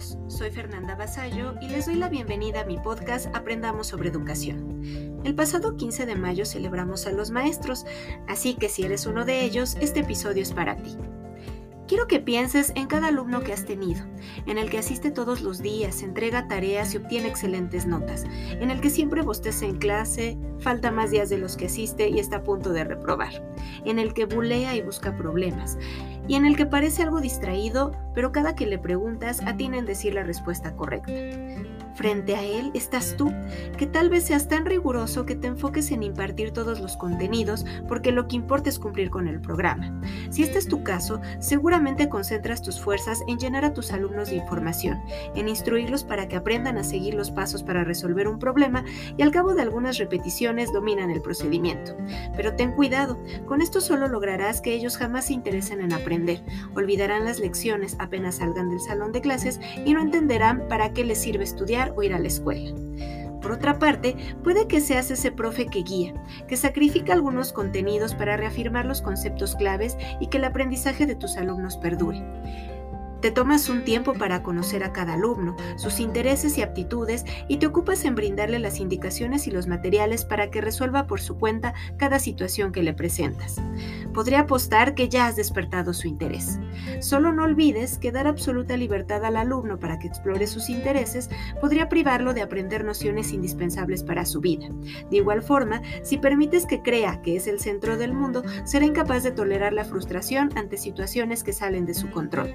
soy Fernanda Basallo y les doy la bienvenida a mi podcast Aprendamos sobre Educación. El pasado 15 de mayo celebramos a los maestros, así que si eres uno de ellos, este episodio es para ti. Quiero que pienses en cada alumno que has tenido, en el que asiste todos los días, entrega tareas y obtiene excelentes notas, en el que siempre bosteza en clase, falta más días de los que asiste y está a punto de reprobar, en el que bulea y busca problemas, y en el que parece algo distraído, pero cada que le preguntas atina en decir la respuesta correcta. Frente a él estás tú, que tal vez seas tan riguroso que te enfoques en impartir todos los contenidos porque lo que importa es cumplir con el programa. Si este es tu caso, seguramente concentras tus fuerzas en llenar a tus alumnos de información, en instruirlos para que aprendan a seguir los pasos para resolver un problema y al cabo de algunas repeticiones dominan el procedimiento. Pero ten cuidado, con esto solo lograrás que ellos jamás se interesen en aprender, olvidarán las lecciones apenas salgan del salón de clases y no entenderán para qué les sirve estudiar o ir a la escuela. Por otra parte, puede que seas ese profe que guía, que sacrifica algunos contenidos para reafirmar los conceptos claves y que el aprendizaje de tus alumnos perdure. Te tomas un tiempo para conocer a cada alumno, sus intereses y aptitudes y te ocupas en brindarle las indicaciones y los materiales para que resuelva por su cuenta cada situación que le presentas. Podría apostar que ya has despertado su interés. Solo no olvides que dar absoluta libertad al alumno para que explore sus intereses podría privarlo de aprender nociones indispensables para su vida. De igual forma, si permites que crea que es el centro del mundo, será incapaz de tolerar la frustración ante situaciones que salen de su control.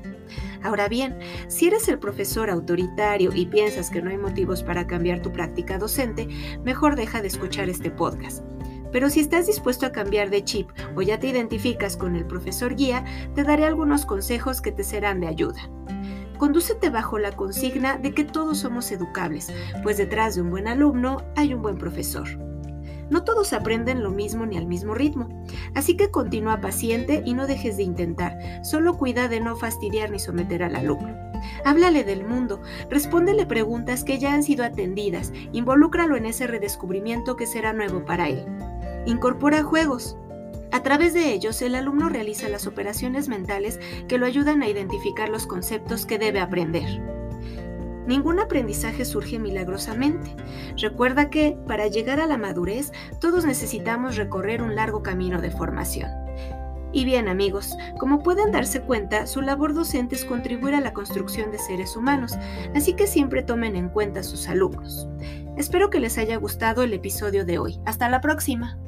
Ahora bien, si eres el profesor autoritario y piensas que no hay motivos para cambiar tu práctica docente, mejor deja de escuchar este podcast. Pero si estás dispuesto a cambiar de chip o ya te identificas con el profesor guía, te daré algunos consejos que te serán de ayuda. Condúcete bajo la consigna de que todos somos educables, pues detrás de un buen alumno hay un buen profesor. No todos aprenden lo mismo ni al mismo ritmo, así que continúa paciente y no dejes de intentar, solo cuida de no fastidiar ni someter al alumno. Háblale del mundo, respóndele preguntas que ya han sido atendidas, involúcralo en ese redescubrimiento que será nuevo para él. Incorpora juegos. A través de ellos, el alumno realiza las operaciones mentales que lo ayudan a identificar los conceptos que debe aprender. Ningún aprendizaje surge milagrosamente. Recuerda que, para llegar a la madurez, todos necesitamos recorrer un largo camino de formación. Y bien amigos, como pueden darse cuenta, su labor docente es contribuir a la construcción de seres humanos, así que siempre tomen en cuenta a sus alumnos. Espero que les haya gustado el episodio de hoy. Hasta la próxima.